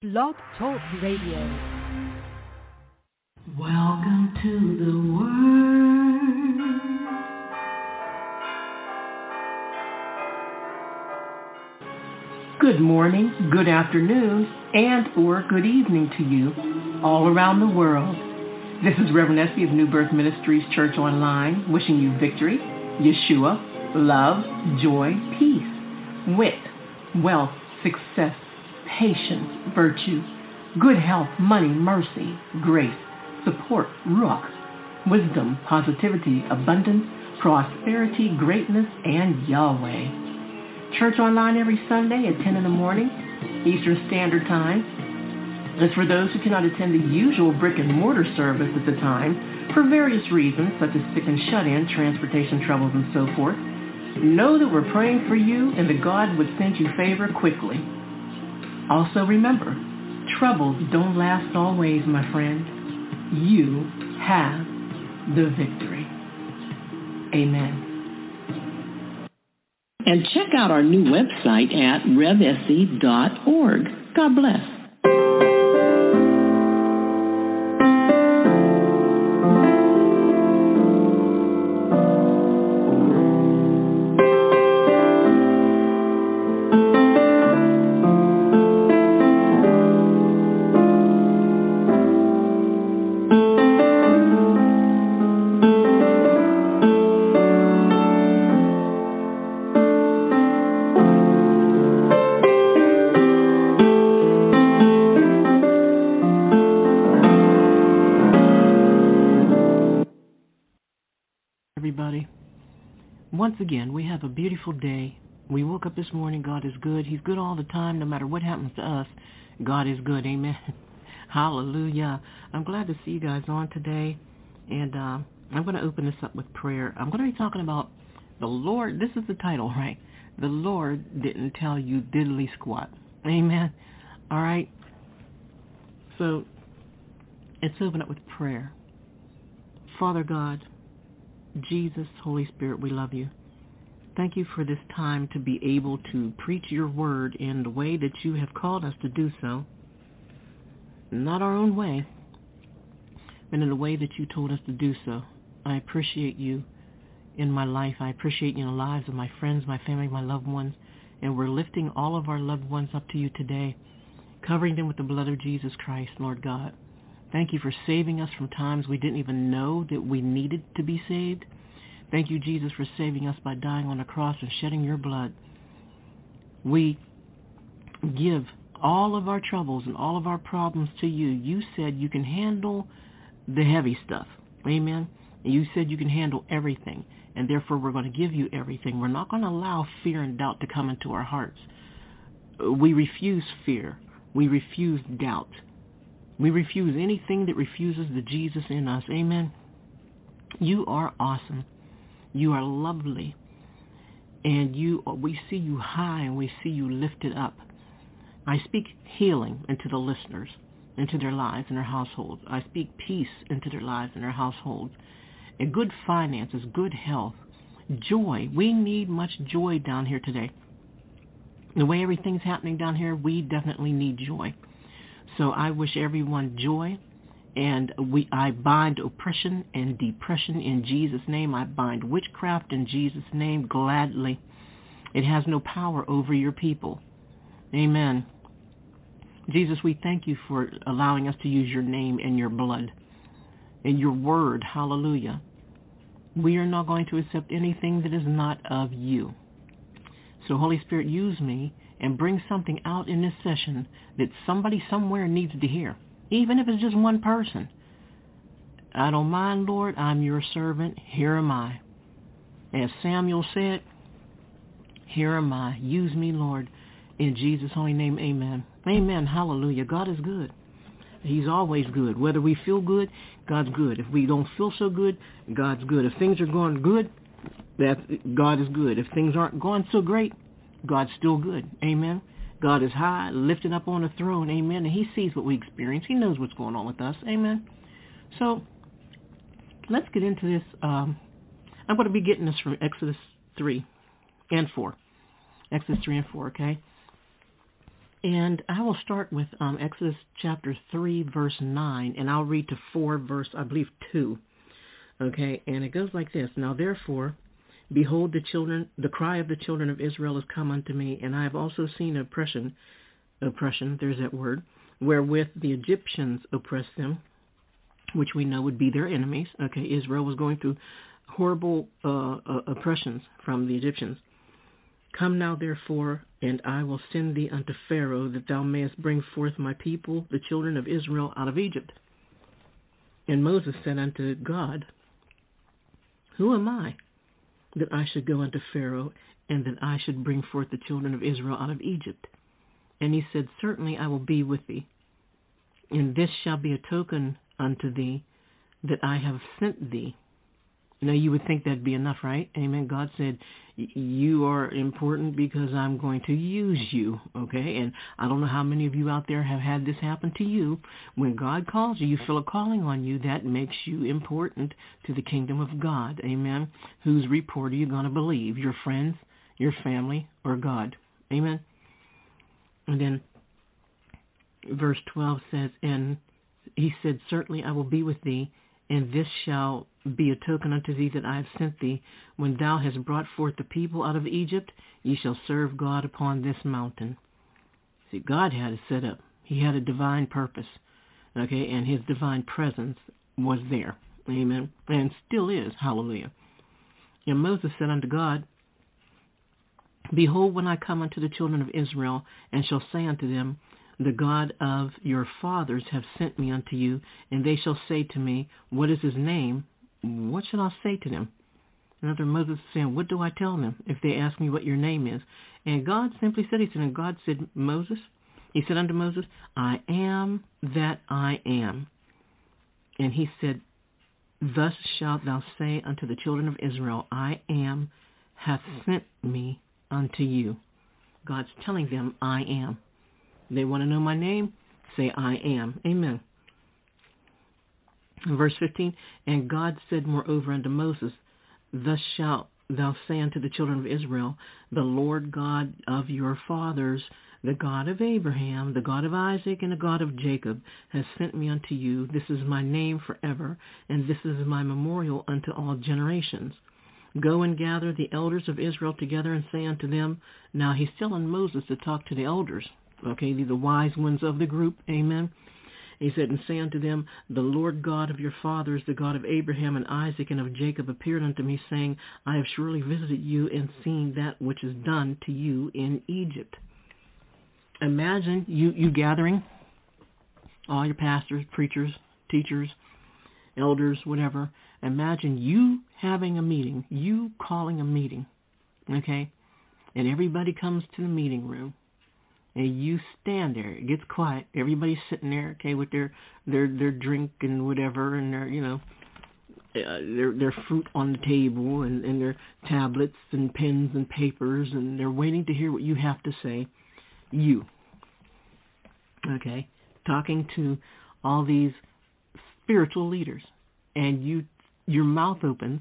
Blog Talk Radio. Welcome to the world. Good morning, good afternoon, and or good evening to you all around the world. This is Reverend Essie of New Birth Ministries Church Online, wishing you victory, Yeshua, love, joy, peace, wit, wealth, success, patience, virtue, good health, money, mercy, grace, support, ruach, wisdom, positivity, abundance, prosperity, greatness, and Yahweh. Church online every Sunday at 10 in the morning, Eastern Standard Time. As for those who cannot attend the usual brick and mortar service at the time, for various reasons, such as sick and shut in, transportation troubles, and so forth, know that we're praying for you and that God would send you favor quickly. Also remember, troubles don't last always, my friend. You have the victory. Amen. And check out our new website at revse.org. God bless. Beautiful day. We woke up this morning. God is good. He's good all the time, no matter what happens to us. God is good. Amen. Hallelujah. I'm glad to see you guys on today. And uh, I'm going to open this up with prayer. I'm going to be talking about the Lord. This is the title, right? The Lord didn't tell you diddly squat. Amen. All right. So let's open up with prayer. Father God, Jesus, Holy Spirit, we love you. Thank you for this time to be able to preach your word in the way that you have called us to do so. Not our own way, but in the way that you told us to do so. I appreciate you in my life. I appreciate you in the lives of my friends, my family, my loved ones. And we're lifting all of our loved ones up to you today, covering them with the blood of Jesus Christ, Lord God. Thank you for saving us from times we didn't even know that we needed to be saved. Thank you, Jesus, for saving us by dying on the cross and shedding your blood. We give all of our troubles and all of our problems to you. You said you can handle the heavy stuff. Amen. You said you can handle everything. And therefore, we're going to give you everything. We're not going to allow fear and doubt to come into our hearts. We refuse fear. We refuse doubt. We refuse anything that refuses the Jesus in us. Amen. You are awesome. You are lovely. And you we see you high and we see you lifted up. I speak healing into the listeners, into their lives and their households. I speak peace into their lives and their households. And good finances, good health, joy. We need much joy down here today. The way everything's happening down here, we definitely need joy. So I wish everyone joy and we I bind oppression and depression in Jesus' name. I bind witchcraft in Jesus' name gladly. It has no power over your people. Amen. Jesus, we thank you for allowing us to use your name and your blood and your word. Hallelujah. We are not going to accept anything that is not of you. So, Holy Spirit, use me and bring something out in this session that somebody somewhere needs to hear even if it's just one person. I don't mind, Lord. I'm your servant. Here am I. As Samuel said, Here am I. Use me, Lord. In Jesus' holy name, amen. Amen. Hallelujah. God is good. He's always good. Whether we feel good, God's good. If we don't feel so good, God's good. If things are going good, that God is good. If things aren't going so great, God's still good. Amen. God is high, lifted up on the throne. Amen. And He sees what we experience. He knows what's going on with us. Amen. So let's get into this. Um, I'm going to be getting this from Exodus 3 and 4. Exodus 3 and 4, okay? And I will start with um, Exodus chapter 3, verse 9, and I'll read to 4, verse, I believe, 2. Okay, and it goes like this Now therefore, behold, the children, the cry of the children of Israel has come unto me, and I have also seen oppression, oppression, there's that word, wherewith the Egyptians oppressed them, which we know would be their enemies. Okay, Israel was going through horrible uh, uh, oppressions from the Egyptians. Come now, therefore, and I will send thee unto Pharaoh, that thou mayest bring forth my people, the children of Israel, out of Egypt. And Moses said unto God, who am I that I should go unto Pharaoh and that I should bring forth the children of Israel out of Egypt? And he said, Certainly I will be with thee. And this shall be a token unto thee that I have sent thee. Now you would think that'd be enough, right? Amen. God said, "You are important because I'm going to use you." Okay, and I don't know how many of you out there have had this happen to you. When God calls you, you feel a calling on you that makes you important to the kingdom of God. Amen. Whose report are you going to believe? Your friends, your family, or God? Amen. And then verse 12 says, "And he said, Certainly I will be with thee." and this shall be a token unto thee that I have sent thee. When thou hast brought forth the people out of Egypt, ye shall serve God upon this mountain. See, God had it set up. He had a divine purpose, okay, and His divine presence was there. Amen. And still is. Hallelujah. And Moses said unto God, Behold, when I come unto the children of Israel, and shall say unto them, the God of your fathers have sent me unto you, and they shall say to me, What is his name? What should I say to them? Another Moses saying, What do I tell them if they ask me what your name is? And God simply said, He said, and God said, Moses, He said unto Moses, I am that I am. And he said, Thus shalt thou say unto the children of Israel, I am hath sent me unto you. God's telling them, I am. They want to know my name? Say, I am. Amen. Verse 15 And God said moreover unto Moses, Thus shalt thou say unto the children of Israel, The Lord God of your fathers, the God of Abraham, the God of Isaac, and the God of Jacob, has sent me unto you. This is my name forever, and this is my memorial unto all generations. Go and gather the elders of Israel together and say unto them, Now he's telling Moses to talk to the elders Okay, the wise ones of the group. Amen. He said, And say unto them, The Lord God of your fathers, the God of Abraham and Isaac and of Jacob, appeared unto me, saying, I have surely visited you and seen that which is done to you in Egypt. Imagine you, you gathering all your pastors, preachers, teachers, elders, whatever. Imagine you having a meeting, you calling a meeting, okay? And everybody comes to the meeting room and you stand there. It gets quiet. Everybody's sitting there, okay, with their their their drink and whatever, and their you know uh, their their fruit on the table, and and their tablets and pens and papers, and they're waiting to hear what you have to say. You, okay, talking to all these spiritual leaders, and you your mouth opens,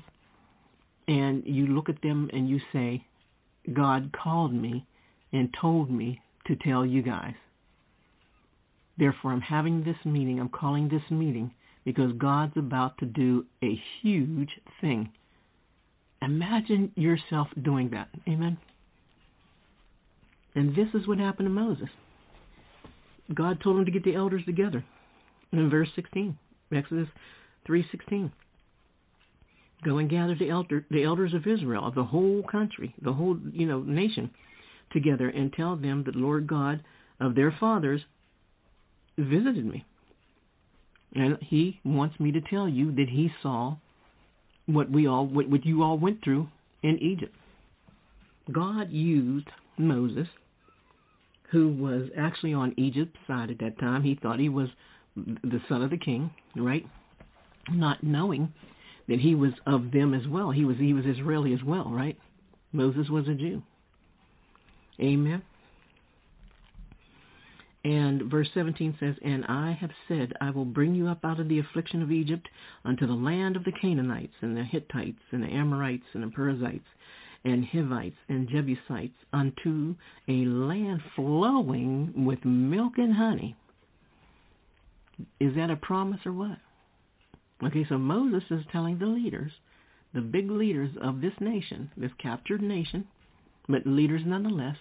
and you look at them and you say, God called me and told me to tell you guys. Therefore, I'm having this meeting, I'm calling this meeting because God's about to do a huge thing. Imagine yourself doing that. Amen. And this is what happened to Moses. God told him to get the elders together. In verse 16, Exodus 3:16. Go and gather the elder the elders of Israel, of the whole country, the whole, you know, nation together and tell them that Lord God of their fathers visited me. And he wants me to tell you that he saw what we all what, what you all went through in Egypt. God used Moses, who was actually on Egypt's side at that time. He thought he was the son of the king, right? Not knowing that he was of them as well. He was he was Israeli as well, right? Moses was a Jew. Amen. And verse 17 says, And I have said, I will bring you up out of the affliction of Egypt unto the land of the Canaanites, and the Hittites, and the Amorites, and the Perizzites, and Hivites and Jebusites unto a land flowing with milk and honey. Is that a promise or what? Okay, so Moses is telling the leaders, the big leaders of this nation, this captured nation, but leaders nonetheless,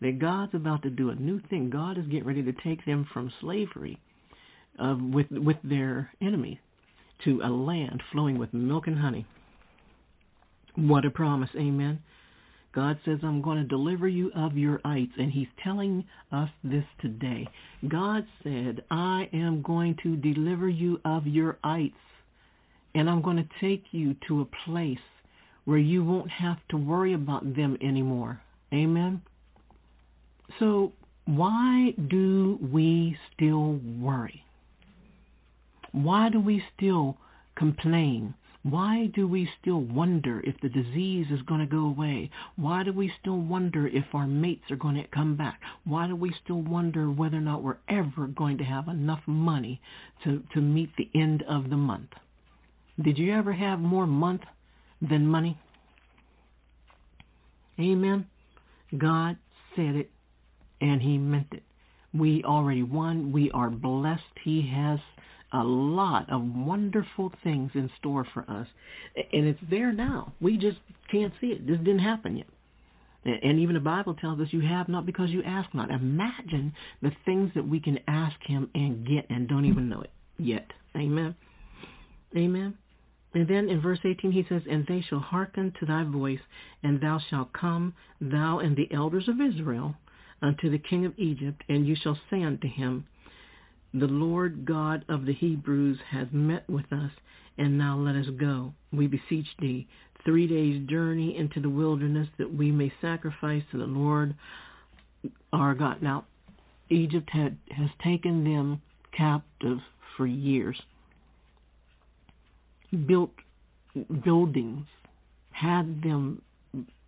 that God's about to do a new thing. God is getting ready to take them from slavery uh, with with their enemy to a land flowing with milk and honey. What a promise, amen. God says, I'm going to deliver you of your ites, and He's telling us this today. God said, I am going to deliver you of your ites, and I'm going to take you to a place where you won't have to worry about them anymore. Amen. So, why do we still worry? Why do we still complain? Why do we still wonder if the disease is going to go away? Why do we still wonder if our mates are going to come back? Why do we still wonder whether or not we're ever going to have enough money to, to meet the end of the month? Did you ever have more month than money? Amen. God said it and he meant it. We already won. We are blessed. He has a lot of wonderful things in store for us. And it's there now. We just can't see it. This didn't happen yet. And even the Bible tells us you have not because you ask not. Imagine the things that we can ask Him and get and don't even know it yet. Amen. Amen. And then in verse 18 he says, And they shall hearken to thy voice, and thou shalt come, thou and the elders of Israel, unto the king of Egypt, and you shall say unto him, The Lord God of the Hebrews has met with us, and now let us go. We beseech thee, three days' journey into the wilderness, that we may sacrifice to the Lord our God. Now, Egypt had has taken them captive for years. Built buildings, had them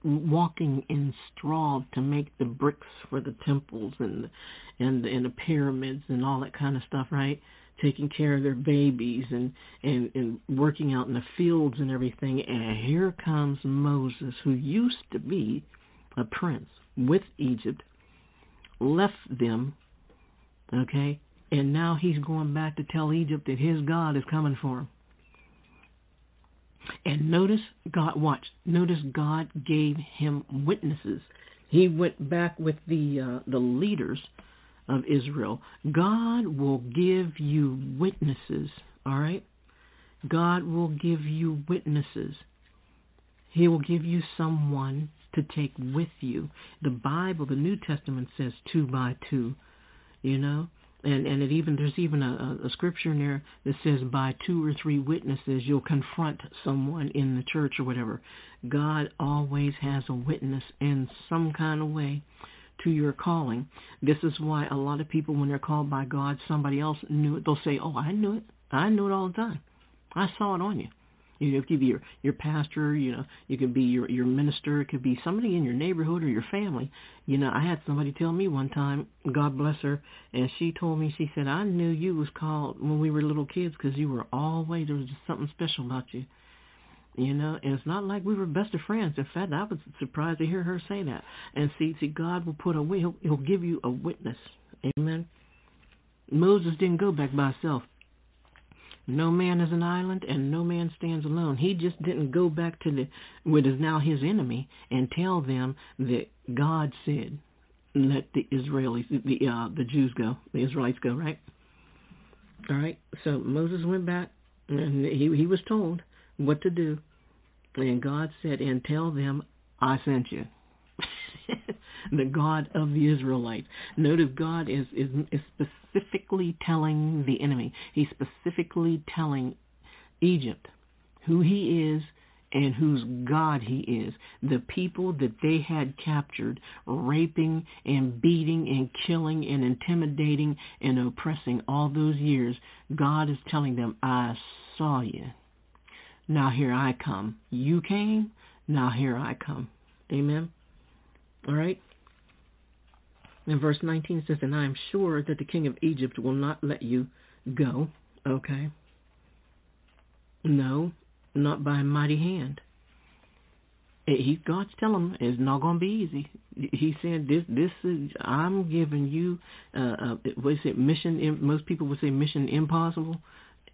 walking in straw to make the bricks for the temples and and and the pyramids and all that kind of stuff, right? Taking care of their babies and and and working out in the fields and everything. And here comes Moses, who used to be a prince with Egypt, left them, okay, and now he's going back to tell Egypt that his God is coming for him. And notice God watch. Notice God gave him witnesses. He went back with the uh, the leaders of Israel. God will give you witnesses. All right. God will give you witnesses. He will give you someone to take with you. The Bible, the New Testament says two by two. You know, and and it even there's even a, a scripture in there that says by two or three witnesses you'll confront someone in the church or whatever. God always has a witness in some kind of way to your calling. This is why a lot of people when they're called by God, somebody else knew it. They'll say, "Oh, I knew it. I knew it all the time. I saw it on you." You know, it could be your your pastor. You know, you could be your your minister. It could be somebody in your neighborhood or your family. You know, I had somebody tell me one time, God bless her, and she told me she said I knew you was called when we were little kids because you were always there was just something special about you. You know, and it's not like we were best of friends. In fact, I was surprised to hear her say that. And see, see, God will put a he'll, he'll give you a witness. Amen. Moses didn't go back by himself. No man is an island, and no man stands alone. He just didn't go back to the what is now his enemy and tell them that God said, "Let the Israelis, the uh, the Jews go, the Israelites go." Right? All right. So Moses went back, and he he was told what to do, and God said, "And tell them I sent you." the God of the Israelites. Notice God is, is, is specifically telling the enemy. He's specifically telling Egypt who he is and whose God he is. The people that they had captured, raping and beating and killing and intimidating and oppressing all those years, God is telling them, I saw you. Now here I come. You came, now here I come. Amen. All right. And verse 19 says, And I am sure that the king of Egypt will not let you go. Okay. No, not by a mighty hand. he God's telling him it's not going to be easy. He said this this is I'm giving you uh, uh what is it mission most people would say mission impossible.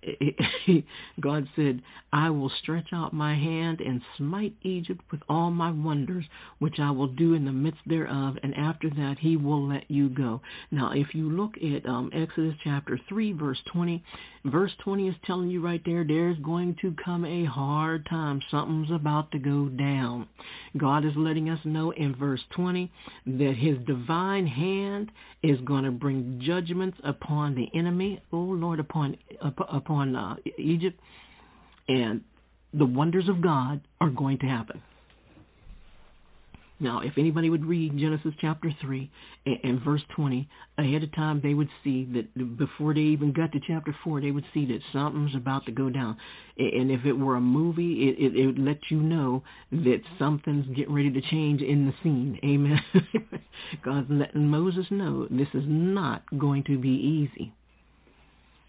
God said, I will stretch out my hand and smite Egypt with all my wonders, which I will do in the midst thereof, and after that he will let you go. Now, if you look at um, Exodus chapter 3, verse 20, verse 20 is telling you right there, there's going to come a hard time. Something's about to go down. God is letting us know in verse 20 that his divine hand is going to bring judgments upon the enemy, oh Lord, upon, upon upon uh, Egypt, and the wonders of God are going to happen. Now, if anybody would read Genesis chapter 3 and, and, verse 20 ahead of time, they would see that before they even got to chapter 4, they would see that something's about to go down. And if it were a movie, it, it, it would let you know that something's getting ready to change in the scene. Amen. God's letting Moses know this is not going to be easy.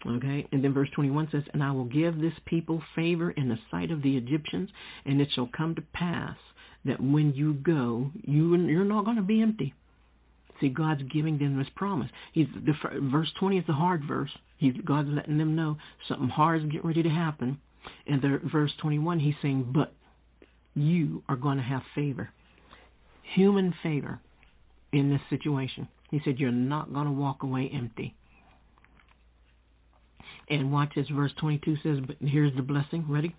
Okay, and then verse 21 says, And I will give this people favor in the sight of the Egyptians, and it shall come to pass that when you go, you you're not going to be empty. See, God's giving them this promise. He's the verse 20 is the hard verse. He's God's letting them know something hard is getting ready to happen. And the verse 21, he's saying, "But you are going to have favor, human favor, in this situation." He said, "You're not going to walk away empty." And watch as verse 22 says, but here's the blessing. Ready?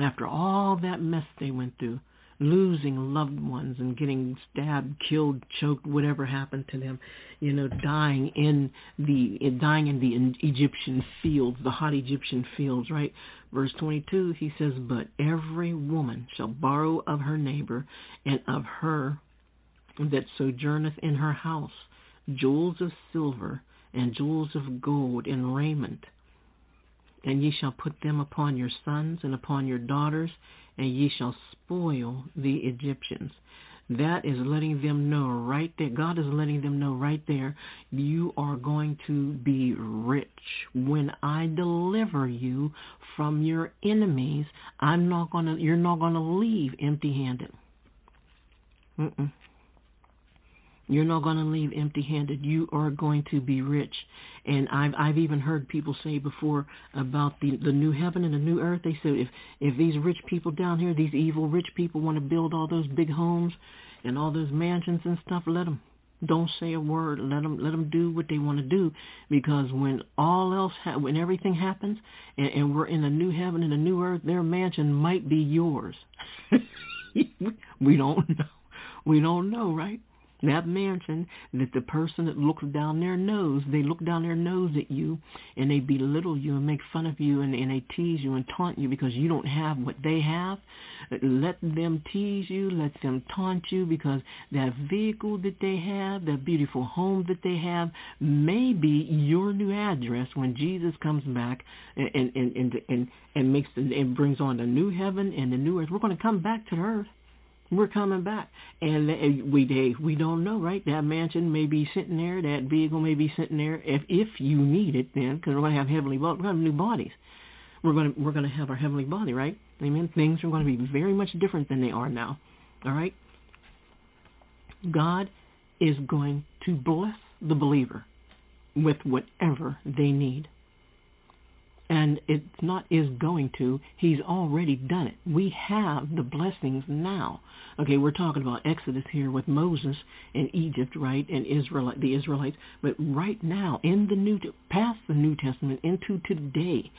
After all that mess they went through, losing loved ones and getting stabbed, killed, choked, whatever happened to them, you know, dying in the dying in the Egyptian fields, the hot Egyptian fields, right? Verse 22, he says, "But every woman shall borrow of her neighbor and of her that sojourneth in her house jewels of silver and jewels of gold and raiment." And ye shall put them upon your sons and upon your daughters, and ye shall spoil the Egyptians. That is letting them know right there. God is letting them know right there. You are going to be rich. When I deliver you from your enemies, I'm not gonna. You're not gonna leave empty-handed. Mm-mm. You're not going to leave empty-handed. You are going to be rich. And I've I've even heard people say before about the the new heaven and the new earth. They said if if these rich people down here, these evil rich people, want to build all those big homes and all those mansions and stuff, let them. Don't say a word. Let them let them do what they want to do, because when all else ha- when everything happens and, and we're in a new heaven and a new earth, their mansion might be yours. we don't know. We don't know, right? That mansion that the person that looks down their nose, they look down their nose at you and they belittle you and make fun of you and, and they tease you and taunt you because you don't have what they have. Let them tease you, let them taunt you because that vehicle that they have, that beautiful home that they have, may be your new address when Jesus comes back and and and and, and makes and brings on the new heaven and the new earth. We're going to come back to earth we're coming back, and eh, we we don't know, right? That mansion may be sitting there, that vehicle may be sitting there. If if you need it, then because we're going to have heavenly, we're going to have new bodies. We're going to we're going to have our heavenly body, right? Amen. Things are going to be very much different than they are now. All right. God is going to bless the believer with whatever they need and it's not is going to. He's already done it. We have the blessings now. Okay, we're talking about Exodus here with Moses and Egypt, right, and Israel, the Israelites. But right now, in the New, past the New Testament into today,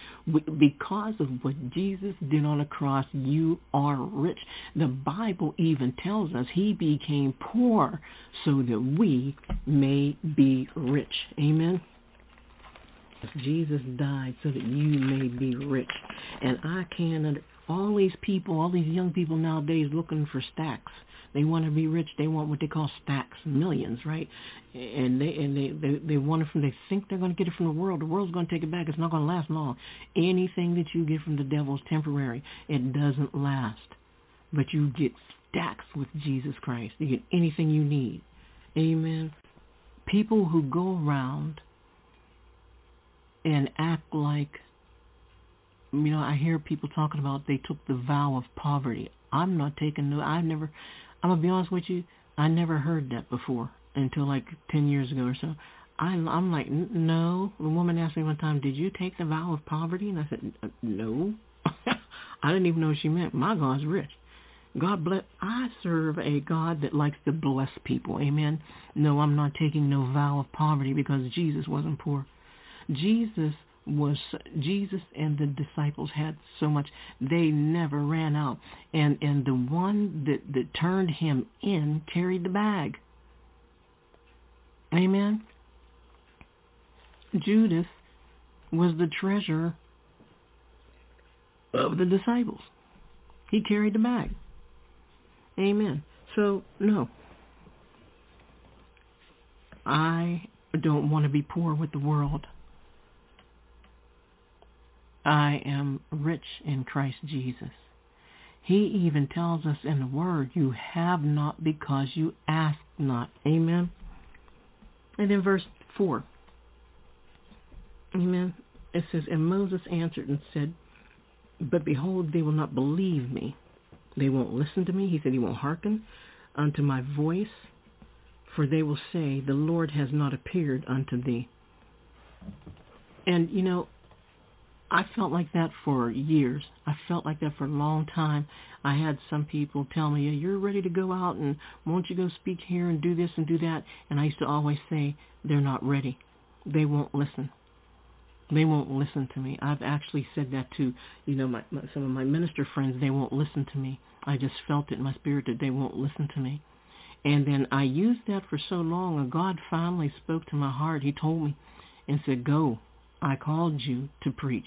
because of what Jesus did on the cross, you are rich. The Bible even tells us He became poor so that we may be rich. Amen. Jesus died so that you may be rich. And I can't under all these people, all these young people nowadays looking for stacks. They want to be rich. They want what they call stacks, millions, right? And they and they they, they want it from. They think they're going to get it from the world. The world's going to take it back. It's not going to last long. Anything that you get from the devil is temporary. It doesn't last. But you get stacks with Jesus Christ. You get anything you need. Amen. People who go around and act like you know, I hear people talking about they took the vow of poverty. I'm not taking no. I've never. I'm gonna be honest with you. I never heard that before until like ten years ago or so. I'm, I'm like, no. The woman asked me one time, "Did you take the vow of poverty?" And I said, "No." I didn't even know what she meant. My God's rich. God bless. I serve a God that likes to bless people. Amen. No, I'm not taking no vow of poverty because Jesus wasn't poor. Jesus was Jesus and the disciples had so much they never ran out. And and the one that that turned him in carried the bag. Amen? Judas was the treasurer of the disciples. He carried the bag. Amen. So no. I don't want to be poor with the world I am rich in Christ Jesus. He even tells us in the Word, You have not because you ask not. Amen. And in verse 4, Amen, it says, And Moses answered and said, But behold, they will not believe me. They won't listen to me. He said, He won't hearken unto my voice, for they will say, The Lord has not appeared unto thee. And, you know, I felt like that for years. I felt like that for a long time. I had some people tell me, "You're ready to go out and won't you go speak here and do this and do that?" And I used to always say, "They're not ready. They won't listen. They won't listen to me." I've actually said that to, you know, my, my some of my minister friends. They won't listen to me. I just felt it in my spirit that they won't listen to me. And then I used that for so long, and God finally spoke to my heart. He told me and said, "Go." I called you to preach.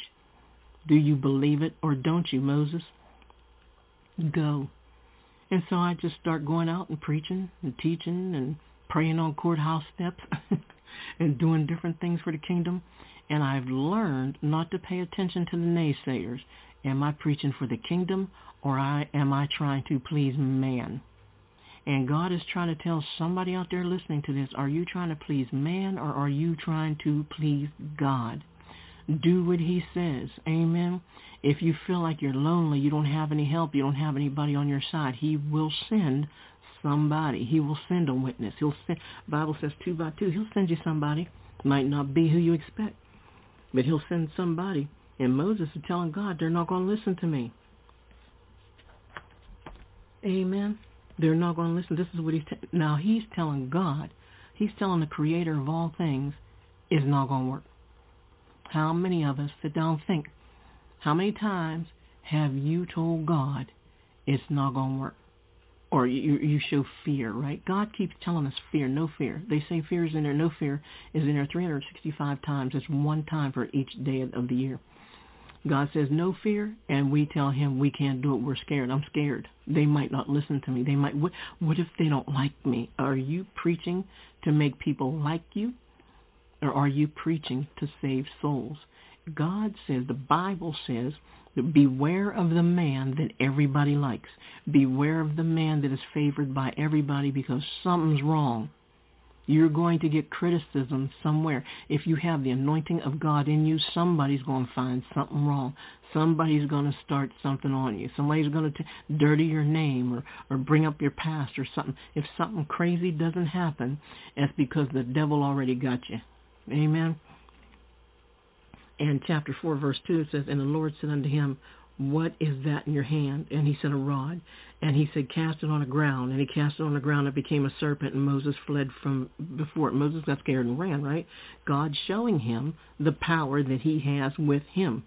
Do you believe it or don't you, Moses? Go. And so I just start going out and preaching and teaching and praying on courthouse steps and doing different things for the kingdom. And I've learned not to pay attention to the naysayers. Am I preaching for the kingdom or am I trying to please man? And God is trying to tell somebody out there listening to this are you trying to please man or are you trying to please God? Do what He says. Amen. If you feel like you're lonely, you don't have any help, you don't have anybody on your side, He will send somebody. He will send a witness. He'll send. Bible says two by two. He'll send you somebody. Might not be who you expect, but He'll send somebody. And Moses is telling God, they're not going to listen to me. Amen. They're not going to listen. This is what he's t- now. He's telling God, he's telling the Creator of all things, is not going to work. How many of us sit down and think? How many times have you told God it's not going to work? Or you, you show fear, right? God keeps telling us fear, no fear. They say fear is in there, no fear is in there 365 times. It's one time for each day of the year. God says no fear, and we tell him we can't do it. We're scared. I'm scared. They might not listen to me. They might. What, what if they don't like me? Are you preaching to make people like you, or are you preaching to save souls? God says, the Bible says, beware of the man that everybody likes. Beware of the man that is favored by everybody because something's wrong. You're going to get criticism somewhere. If you have the anointing of God in you, somebody's going to find something wrong. Somebody's going to start something on you. Somebody's going to t- dirty your name or, or bring up your past or something. If something crazy doesn't happen, it's because the devil already got you. Amen. And chapter 4, verse 2, it says, And the Lord said unto him, what is that in your hand? And he said, A rod. And he said, Cast it on the ground. And he cast it on the ground. It became a serpent, and Moses fled from before it. Moses got scared and ran, right? God showing him the power that he has with him.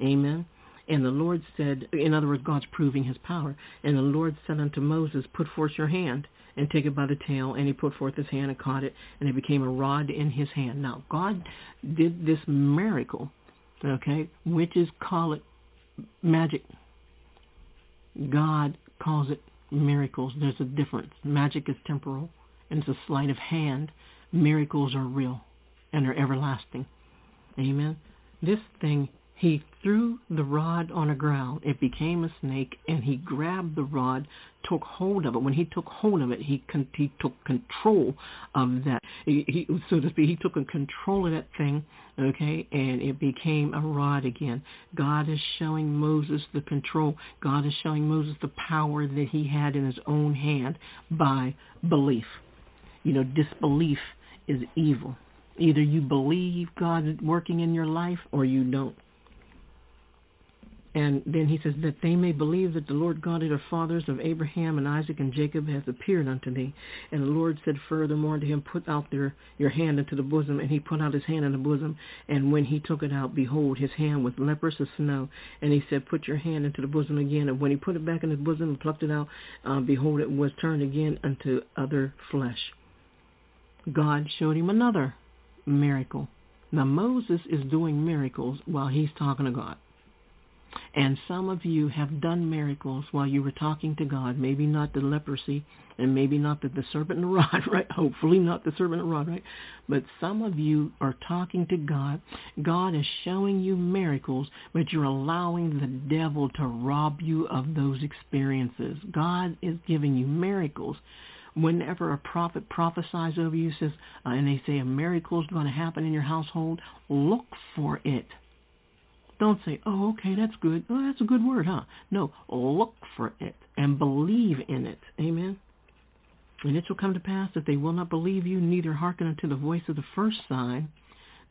Amen. And the Lord said, in other words, God's proving his power. And the Lord said unto Moses, Put forth your hand and take it by the tail. And he put forth his hand and caught it, and it became a rod in his hand. Now, God did this miracle, okay? Witches call it magic. God calls it miracles. There's a difference. Magic is temporal and it's a sleight of hand. Miracles are real and are everlasting. Amen. This thing He threw the rod on the ground. It became a snake, and he grabbed the rod, took hold of it. When he took hold of it, he con- he took control of that. He, he so to speak, he took control of that thing. Okay, and it became a rod again. God is showing Moses the control. God is showing Moses the power that he had in his own hand by belief. You know, disbelief is evil. Either you believe God is working in your life or you don't. And then he says, That they may believe that the Lord God of their fathers, of Abraham and Isaac and Jacob, has appeared unto thee. And the Lord said furthermore to him, Put out their, your hand into the bosom. And he put out his hand in the bosom. And when he took it out, behold, his hand was leprous as snow. And he said, Put your hand into the bosom again. And when he put it back in his bosom and plucked it out, uh, behold, it was turned again unto other flesh. God showed him another miracle. Now, Moses is doing miracles while he's talking to God. And some of you have done miracles while you were talking to God. Maybe not the leprosy, and maybe not the, the serpent and the rod, right? Hopefully not the serpent and the rod, right? But some of you are talking to God. God is showing you miracles, but you're allowing the devil to rob you of those experiences. God is giving you miracles whenever a prophet prophesies over you, says, uh, and they say a miracle is going to happen in your household, look for it. Don't say, oh, okay, that's good. Oh, that's a good word, huh? No, look for it and believe in it. Amen. And it shall come to pass that they will not believe you, neither hearken unto the voice of the first sign,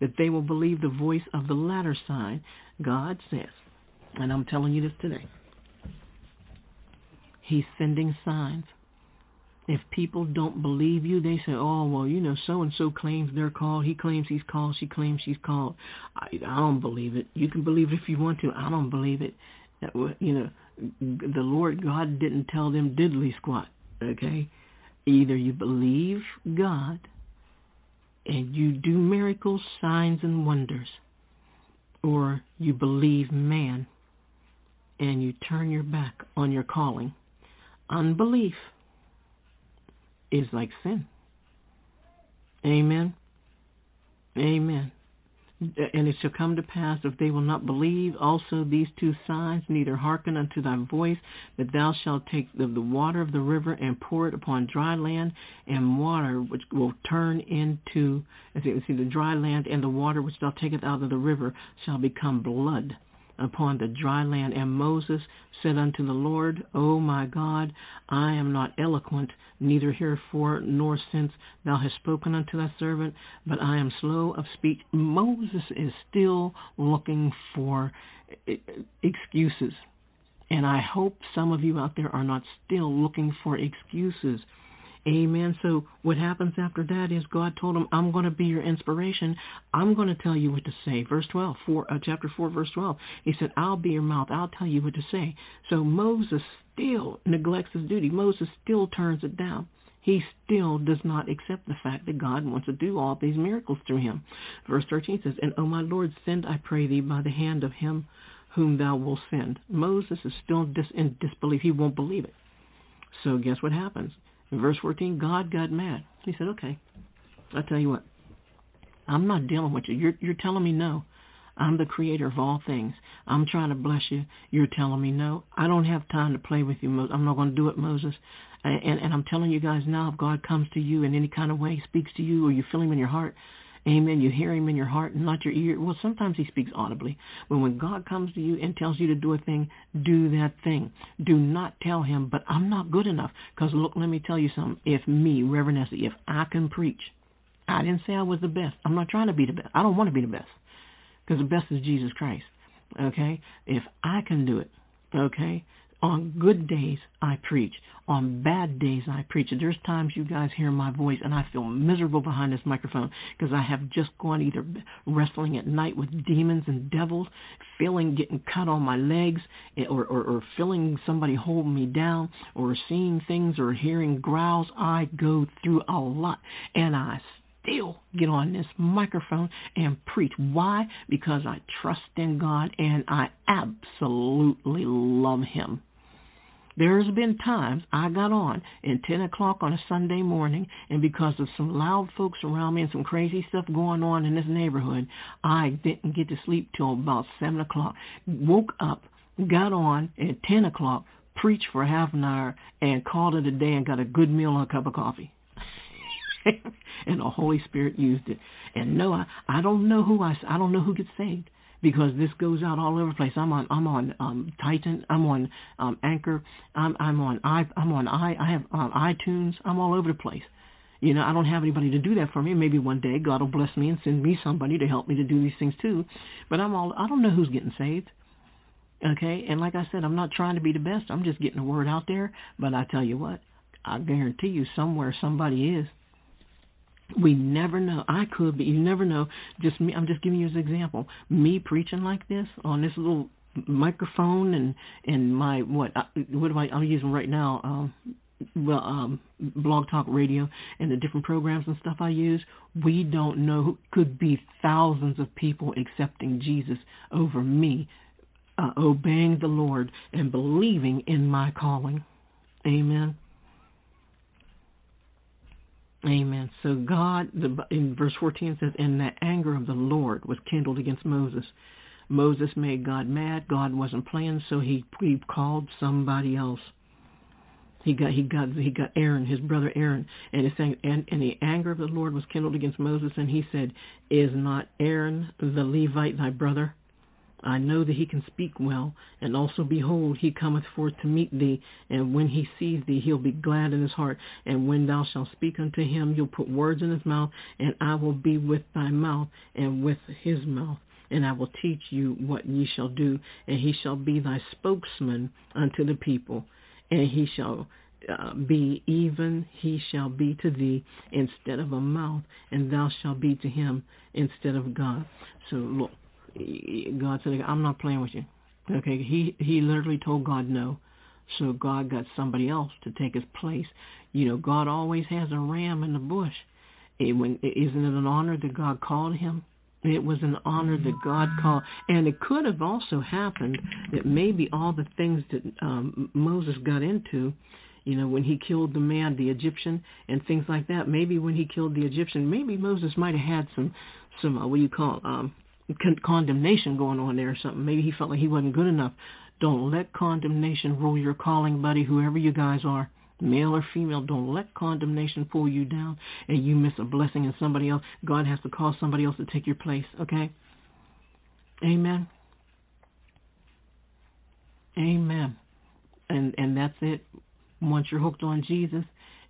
that they will believe the voice of the latter sign. God says, and I'm telling you this today, He's sending signs. If people don't believe you, they say, "Oh, well, you know, so and so claims they're called. He claims he's called. She claims she's called." I, I don't believe it. You can believe it if you want to. I don't believe it. You know, the Lord God didn't tell them diddly squat. Okay, either you believe God and you do miracles, signs, and wonders, or you believe man and you turn your back on your calling. Unbelief is like sin. Amen. Amen. And it shall come to pass if they will not believe also these two signs, neither hearken unto thy voice, that thou shalt take the, the water of the river and pour it upon dry land, and water which will turn into, as you see, the dry land, and the water which thou takest out of the river shall become blood upon the dry land. And Moses said unto the Lord, O my God, I am not eloquent, neither herefore nor since thou hast spoken unto thy servant, but I am slow of speech. Moses is still looking for excuses. And I hope some of you out there are not still looking for excuses Amen. So what happens after that is God told him, "I'm going to be your inspiration. I'm going to tell you what to say." Verse 12, four, uh, chapter 4, verse 12. He said, "I'll be your mouth. I'll tell you what to say." So Moses still neglects his duty. Moses still turns it down. He still does not accept the fact that God wants to do all these miracles through him. Verse 13 says, "And O my Lord, send I pray thee by the hand of him whom thou wilt send." Moses is still dis- in disbelief. He won't believe it. So guess what happens? In verse 14, God got mad. He said, Okay, I'll tell you what. I'm not dealing with you. You're, you're telling me no. I'm the creator of all things. I'm trying to bless you. You're telling me no. I don't have time to play with you. I'm not going to do it, Moses. And, and, and I'm telling you guys now, if God comes to you in any kind of way, speaks to you, or you feel Him in your heart, Amen. You hear him in your heart and not your ear. Well, sometimes he speaks audibly. But when God comes to you and tells you to do a thing, do that thing. Do not tell him, but I'm not good enough. Because look, let me tell you something. If me, Reverend Essie, if I can preach, I didn't say I was the best. I'm not trying to be the best. I don't want to be the best. Because the best is Jesus Christ. Okay? If I can do it, okay? On good days, I preach. On bad days, I preach. And There's times you guys hear my voice and I feel miserable behind this microphone because I have just gone either wrestling at night with demons and devils, feeling getting cut on my legs, eh, or, or, or feeling somebody holding me down, or seeing things or hearing growls. I go through a lot. And I still get on this microphone and preach. Why? Because I trust in God and I absolutely love Him. There's been times I got on at 10 o'clock on a Sunday morning, and because of some loud folks around me and some crazy stuff going on in this neighborhood, I didn't get to sleep till about 7 o'clock. Woke up, got on at 10 o'clock, preached for half an hour, and called it a day and got a good meal and a cup of coffee. and the Holy Spirit used it. And no, I, I don't know who I, I don't know who gets saved because this goes out all over the place. I'm on I'm on um, Titan. I'm on um, Anchor. I'm I'm on i I'm on i I have um, iTunes. I'm all over the place. You know, I don't have anybody to do that for me. Maybe one day God will bless me and send me somebody to help me to do these things too. But I'm all I don't know who's getting saved. Okay, and like I said, I'm not trying to be the best. I'm just getting the word out there. But I tell you what, I guarantee you, somewhere somebody is. We never know. I could, but you never know. Just me. I'm just giving you an example. Me preaching like this on this little microphone and and my what what am I? I'm using right now. Um, well, um, blog talk radio and the different programs and stuff I use, we don't know. Could be thousands of people accepting Jesus over me, uh, obeying the Lord and believing in my calling. Amen. Amen. So God, the, in verse 14 says, and the anger of the Lord was kindled against Moses. Moses made God mad. God wasn't playing, so he he called somebody else. He got he got he got Aaron, his brother Aaron, and it's saying, and, and the anger of the Lord was kindled against Moses, and he said, Is not Aaron the Levite thy brother? I know that he can speak well, and also behold, he cometh forth to meet thee, and when he sees thee, he'll be glad in his heart. And when thou shalt speak unto him, you'll put words in his mouth, and I will be with thy mouth and with his mouth. And I will teach you what ye shall do, and he shall be thy spokesman unto the people, and he shall uh, be even he shall be to thee instead of a mouth, and thou shalt be to him instead of God. So look, God said, "I'm not playing with you." Okay, he he literally told God no, so God got somebody else to take his place. You know, God always has a ram in the bush. It, when isn't it an honor that God called him? It was an honor that God called, and it could have also happened that maybe all the things that um, Moses got into, you know, when he killed the man, the Egyptian, and things like that. Maybe when he killed the Egyptian, maybe Moses might have had some, some uh, what do you call, um, con- condemnation going on there or something. Maybe he felt like he wasn't good enough. Don't let condemnation rule your calling, buddy, whoever you guys are, male or female. Don't let condemnation pull you down and you miss a blessing in somebody else. God has to call somebody else to take your place, okay? Amen. Amen. And and that's it. Once you're hooked on Jesus,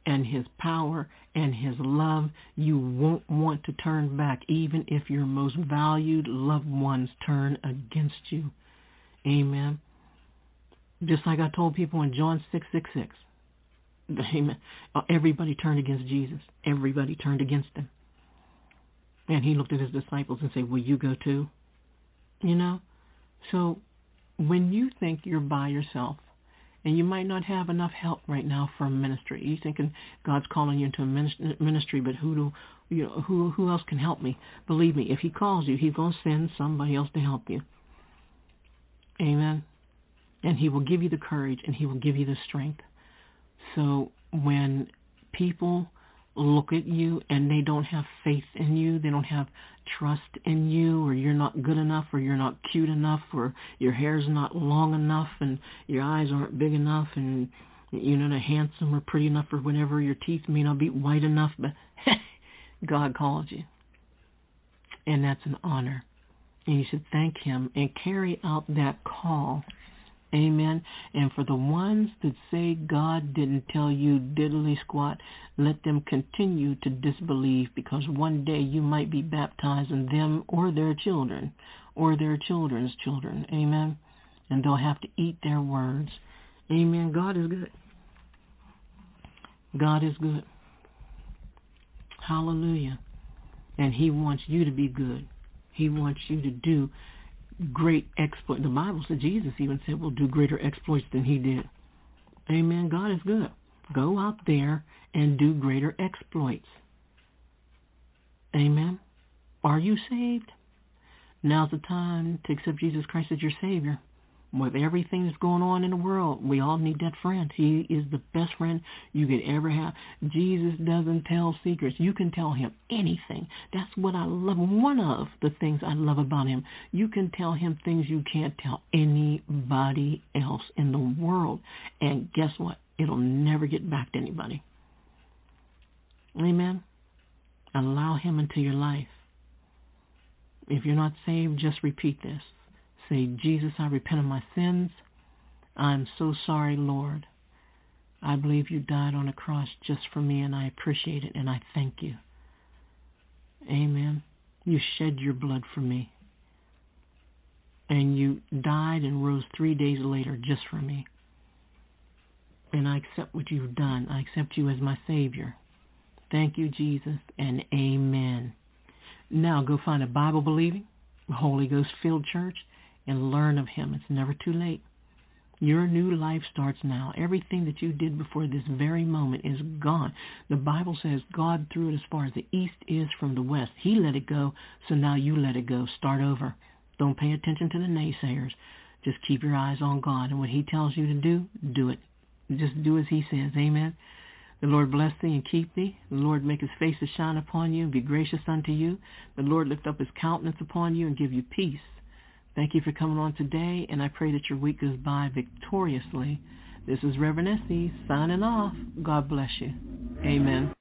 and His power and His love, you won't want to turn back, even if your most valued loved ones turn against you. Amen. Just like I told people in John 6 6 6. Amen. Uh, everybody turned against Jesus. Everybody turned against him. And he looked at his disciples and said, Will you go too? You know? So when you think you're by yourself, and you might not have enough help right now for ministry. You're thinking God's calling you into a ministry, but who do you know who who else can help me? Believe me, if He calls you, He's going to send somebody else to help you. Amen. And He will give you the courage, and He will give you the strength. So when people look at you and they don't have faith in you, they don't have trust in you, or you're not good enough, or you're not cute enough, or your hair's not long enough, and your eyes aren't big enough, and you're not handsome or pretty enough, or whatever, your teeth may not be white enough, but God called you. And that's an honor. And you should thank Him and carry out that call Amen. And for the ones that say God didn't tell you diddly squat, let them continue to disbelieve because one day you might be baptizing them or their children or their children's children. Amen. And they'll have to eat their words. Amen. God is good. God is good. Hallelujah. And He wants you to be good. He wants you to do great exploit. The Bible said Jesus even said we'll do greater exploits than he did. Amen. God is good. Go out there and do greater exploits. Amen. Are you saved? Now's the time to accept Jesus Christ as your Savior. With everything that's going on in the world, we all need that friend. He is the best friend you could ever have. Jesus doesn't tell secrets. You can tell him anything. That's what I love. One of the things I love about him. You can tell him things you can't tell anybody else in the world. And guess what? It'll never get back to anybody. Amen. Allow him into your life. If you're not saved, just repeat this. Say, Jesus, I repent of my sins. I'm so sorry, Lord. I believe you died on a cross just for me, and I appreciate it, and I thank you. Amen. You shed your blood for me. And you died and rose three days later just for me. And I accept what you've done. I accept you as my Savior. Thank you, Jesus, and amen. Now go find a Bible believing, Holy Ghost filled church and learn of Him. It's never too late. Your new life starts now. Everything that you did before this very moment is gone. The Bible says God threw it as far as the east is from the west. He let it go, so now you let it go. Start over. Don't pay attention to the naysayers. Just keep your eyes on God. And what He tells you to do, do it. Just do as He says. Amen. The Lord bless thee and keep thee. The Lord make his face to shine upon you and be gracious unto you. The Lord lift up his countenance upon you and give you peace. Thank you for coming on today, and I pray that your week goes by victoriously. This is Reverend Essie signing off. God bless you. Amen.